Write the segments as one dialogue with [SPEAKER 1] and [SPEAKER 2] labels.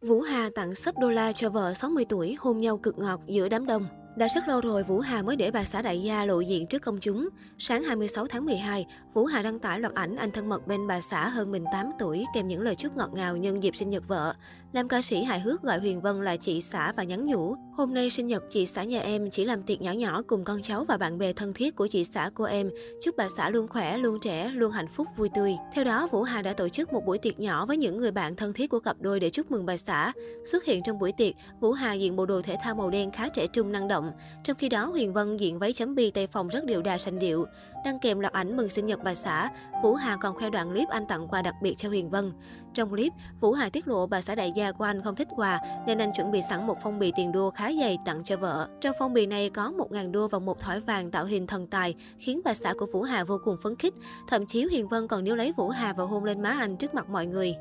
[SPEAKER 1] Vũ Hà tặng sắp đô la cho vợ 60 tuổi, hôn nhau cực ngọt giữa đám đông. Đã rất lâu rồi Vũ Hà mới để bà xã đại gia lộ diện trước công chúng. Sáng 26 tháng 12, Vũ Hà đăng tải loạt ảnh anh thân mật bên bà xã hơn mình 8 tuổi kèm những lời chúc ngọt ngào nhân dịp sinh nhật vợ. Nam ca sĩ hài hước gọi Huyền Vân là chị xã và nhắn nhủ. Hôm nay sinh nhật chị xã nhà em chỉ làm tiệc nhỏ nhỏ cùng con cháu và bạn bè thân thiết của chị xã cô em. Chúc bà xã luôn khỏe, luôn trẻ, luôn hạnh phúc, vui tươi. Theo đó, Vũ Hà đã tổ chức một buổi tiệc nhỏ với những người bạn thân thiết của cặp đôi để chúc mừng bà xã. Xuất hiện trong buổi tiệc, Vũ Hà diện bộ đồ thể thao màu đen khá trẻ trung năng động. Trong khi đó, Huyền Vân diện váy chấm bi tây phòng rất điệu đà sành điệu. Đăng kèm loạt ảnh mừng sinh nhật bà xã, Vũ Hà còn khoe đoạn clip anh tặng quà đặc biệt cho Huyền Vân. Trong clip, Vũ Hà tiết lộ bà xã đại gia của anh không thích quà nên anh chuẩn bị sẵn một phong bì tiền đô khá dày tặng cho vợ. Trong phong bì này có 1.000 đô và một thỏi vàng tạo hình thần tài, khiến bà xã của Vũ Hà vô cùng phấn khích. Thậm chí Huyền Vân còn níu lấy Vũ Hà và hôn lên má anh trước mặt mọi người.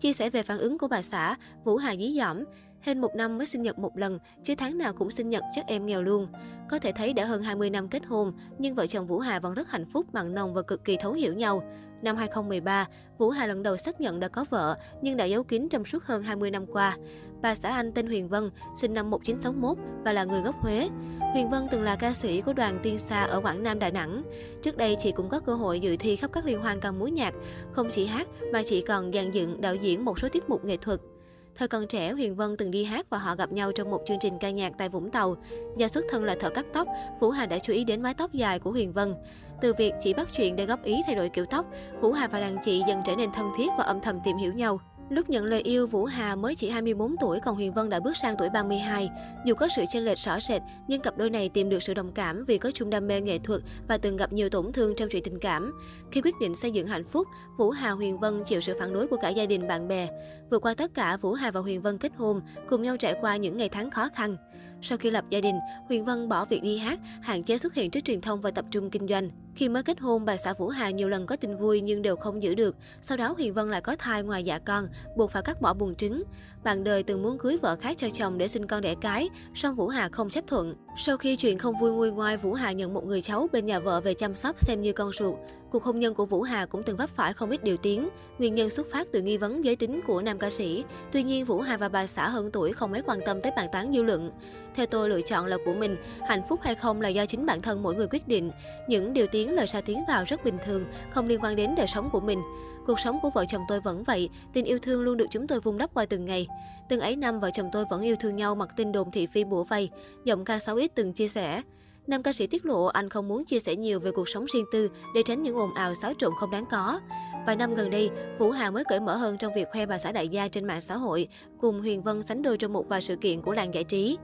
[SPEAKER 1] Chia sẻ về phản ứng của bà xã, Vũ Hà dí dỏm. Hên một năm mới sinh nhật một lần, chứ tháng nào cũng sinh nhật chắc em nghèo luôn. Có thể thấy đã hơn 20 năm kết hôn, nhưng vợ chồng Vũ Hà vẫn rất hạnh phúc, mặn nồng và cực kỳ thấu hiểu nhau. Năm 2013, Vũ Hà lần đầu xác nhận đã có vợ, nhưng đã giấu kín trong suốt hơn 20 năm qua. Bà xã Anh tên Huyền Vân, sinh năm 1961 và là người gốc Huế. Huyền Vân từng là ca sĩ của đoàn Tiên Sa ở Quảng Nam, Đà Nẵng. Trước đây, chị cũng có cơ hội dự thi khắp các liên hoan ca múa nhạc. Không chỉ hát, mà chị còn dàn dựng, đạo diễn một số tiết mục nghệ thuật. Thời còn trẻ, Huyền Vân từng đi hát và họ gặp nhau trong một chương trình ca nhạc tại Vũng Tàu. Do xuất thân là thợ cắt tóc, Vũ Hà đã chú ý đến mái tóc dài của Huyền Vân. Từ việc chỉ bắt chuyện để góp ý thay đổi kiểu tóc, Vũ Hà và đàn chị dần trở nên thân thiết và âm thầm tìm hiểu nhau. Lúc nhận lời yêu, Vũ Hà mới chỉ 24 tuổi, còn Huyền Vân đã bước sang tuổi 32. Dù có sự chênh lệch rõ rệt, nhưng cặp đôi này tìm được sự đồng cảm vì có chung đam mê nghệ thuật và từng gặp nhiều tổn thương trong chuyện tình cảm. Khi quyết định xây dựng hạnh phúc, Vũ Hà Huyền Vân chịu sự phản đối của cả gia đình bạn bè. Vượt qua tất cả, Vũ Hà và Huyền Vân kết hôn, cùng nhau trải qua những ngày tháng khó khăn. Sau khi lập gia đình, Huyền Vân bỏ việc đi hát, hạn chế xuất hiện trước truyền thông và tập trung kinh doanh. Khi mới kết hôn, bà xã Vũ Hà nhiều lần có tình vui nhưng đều không giữ được. Sau đó Huyền Vân lại có thai ngoài dạ con, buộc phải cắt bỏ buồng trứng. Bạn đời từng muốn cưới vợ khác cho chồng để sinh con đẻ cái, song Vũ Hà không chấp thuận. Sau khi chuyện không vui nguôi ngoai, Vũ Hà nhận một người cháu bên nhà vợ về chăm sóc xem như con ruột. Cuộc hôn nhân của Vũ Hà cũng từng vấp phải không ít điều tiếng. Nguyên nhân xuất phát từ nghi vấn giới tính của nam ca sĩ. Tuy nhiên, Vũ Hà và bà xã hơn tuổi không mấy quan tâm tới bàn tán dư luận. Theo tôi, lựa chọn là của mình, hạnh phúc hay không là do chính bản thân mỗi người quyết định. Những điều tiếng lời xa tiếng vào rất bình thường, không liên quan đến đời sống của mình. Cuộc sống của vợ chồng tôi vẫn vậy, tình yêu thương luôn được chúng tôi vun đắp qua từng ngày. Từng ấy năm vợ chồng tôi vẫn yêu thương nhau mặc tin đồn thị phi bủa vây, giọng ca 6 ít từng chia sẻ. Nam ca sĩ tiết lộ anh không muốn chia sẻ nhiều về cuộc sống riêng tư để tránh những ồn ào xáo trộn không đáng có. Vài năm gần đây, Vũ Hà mới cởi mở hơn trong việc khoe bà xã đại gia trên mạng xã hội, cùng Huyền Vân sánh đôi trong một vài sự kiện của làng giải trí.